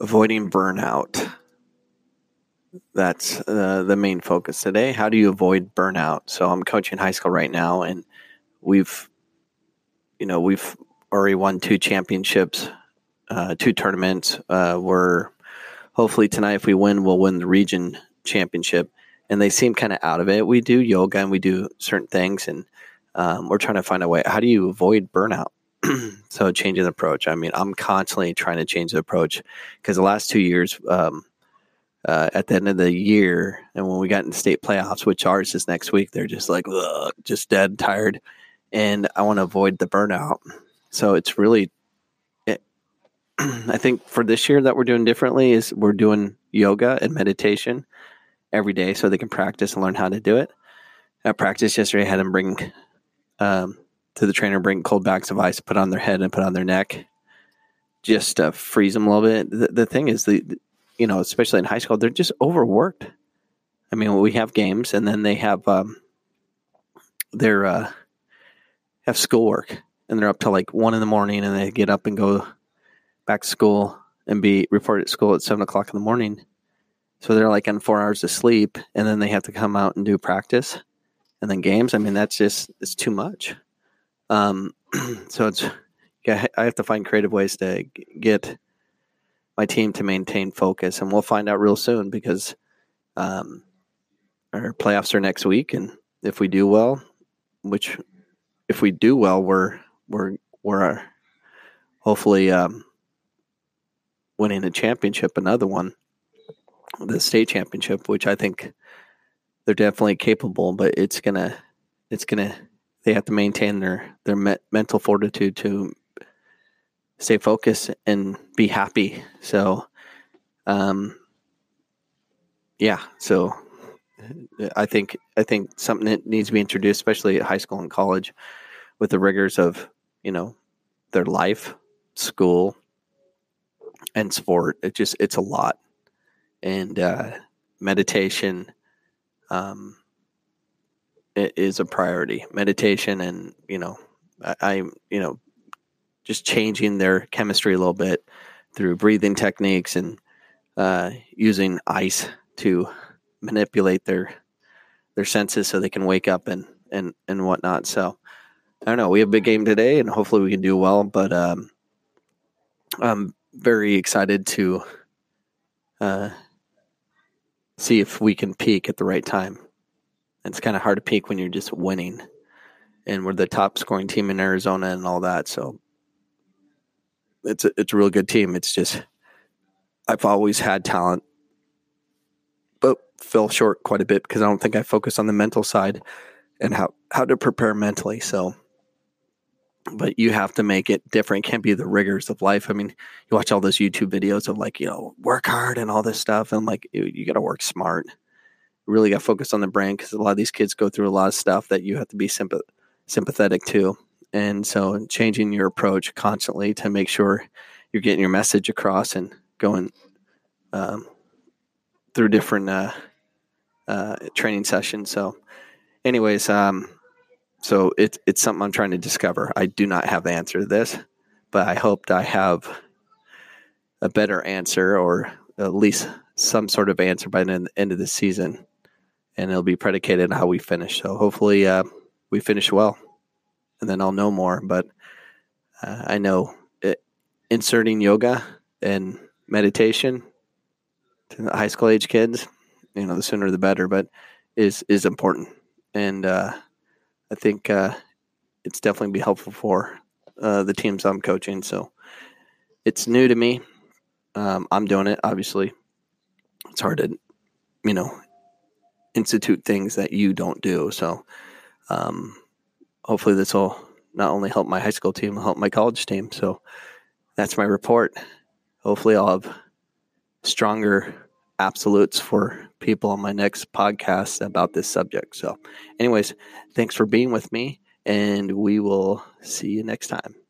avoiding burnout. That's uh, the main focus today. How do you avoid burnout? So I'm coaching high school right now, and we've, you know, we've already won two championships, uh, two tournaments. Uh, we're hopefully tonight, if we win, we'll win the region championship. And they seem kind of out of it. We do yoga and we do certain things, and um, we're trying to find a way. How do you avoid burnout? so changing the approach. I mean, I'm constantly trying to change the approach because the last two years, um, uh, at the end of the year, and when we got in state playoffs, which ours is next week, they're just like just dead tired, and I want to avoid the burnout. So it's really, it, I think for this year that we're doing differently is we're doing yoga and meditation every day so they can practice and learn how to do it. At practice yesterday, I had them bring um, to the trainer, bring cold bags of ice, put on their head and put on their neck, just to freeze them a little bit. The, the thing is, the you know, especially in high school, they're just overworked. I mean, we have games, and then they have um, their uh, have schoolwork, and they're up till like one in the morning, and they get up and go back to school and be reported at school at seven o'clock in the morning. So they're like on four hours of sleep, and then they have to come out and do practice, and then games. I mean, that's just it's too much. Um, so it's yeah, I have to find creative ways to get my team to maintain focus, and we'll find out real soon because um, our playoffs are next week, and if we do well, which if we do well, we're we're we're hopefully um, winning a championship, another one, the state championship, which I think they're definitely capable, but it's gonna it's gonna they have to maintain their their me- mental fortitude to stay focused and be happy. So, um, yeah. So, I think I think something that needs to be introduced, especially at high school and college, with the rigors of you know their life, school, and sport. It just it's a lot, and uh, meditation. Um, is a priority. Meditation and you know, I, I you know, just changing their chemistry a little bit through breathing techniques and uh, using ice to manipulate their their senses so they can wake up and and and whatnot. So I don't know. We have a big game today, and hopefully we can do well. But um, I'm very excited to uh, see if we can peak at the right time. It's kind of hard to peak when you're just winning. And we're the top scoring team in Arizona and all that. So it's a, it's a real good team. It's just I've always had talent, but fell short quite a bit because I don't think I focus on the mental side and how how to prepare mentally. So, but you have to make it different. It can't be the rigors of life. I mean, you watch all those YouTube videos of like you know work hard and all this stuff, and like you, you got to work smart really got focused on the brain because a lot of these kids go through a lot of stuff that you have to be sympath- sympathetic to. And so changing your approach constantly to make sure you're getting your message across and going um, through different uh, uh, training sessions. So, anyways, um, so it's it's something I'm trying to discover. I do not have the answer to this, but I hoped I have a better answer or at least some sort of answer by the end of the season and it'll be predicated on how we finish. So hopefully uh, we finish well, and then I'll know more. But uh, I know it, inserting yoga and meditation to the high school age kids, you know, the sooner the better, but is is important, and uh, I think uh, it's definitely be helpful for uh, the teams I'm coaching. So it's new to me. Um, I'm doing it. Obviously, it's hard to, you know, institute things that you don't do. So, um, hopefully, this will not only help my high school team, help my college team. So, that's my report. Hopefully, I'll have stronger absolutes for people on my next podcast about this subject. So, anyways, thanks for being with me, and we will see you next time.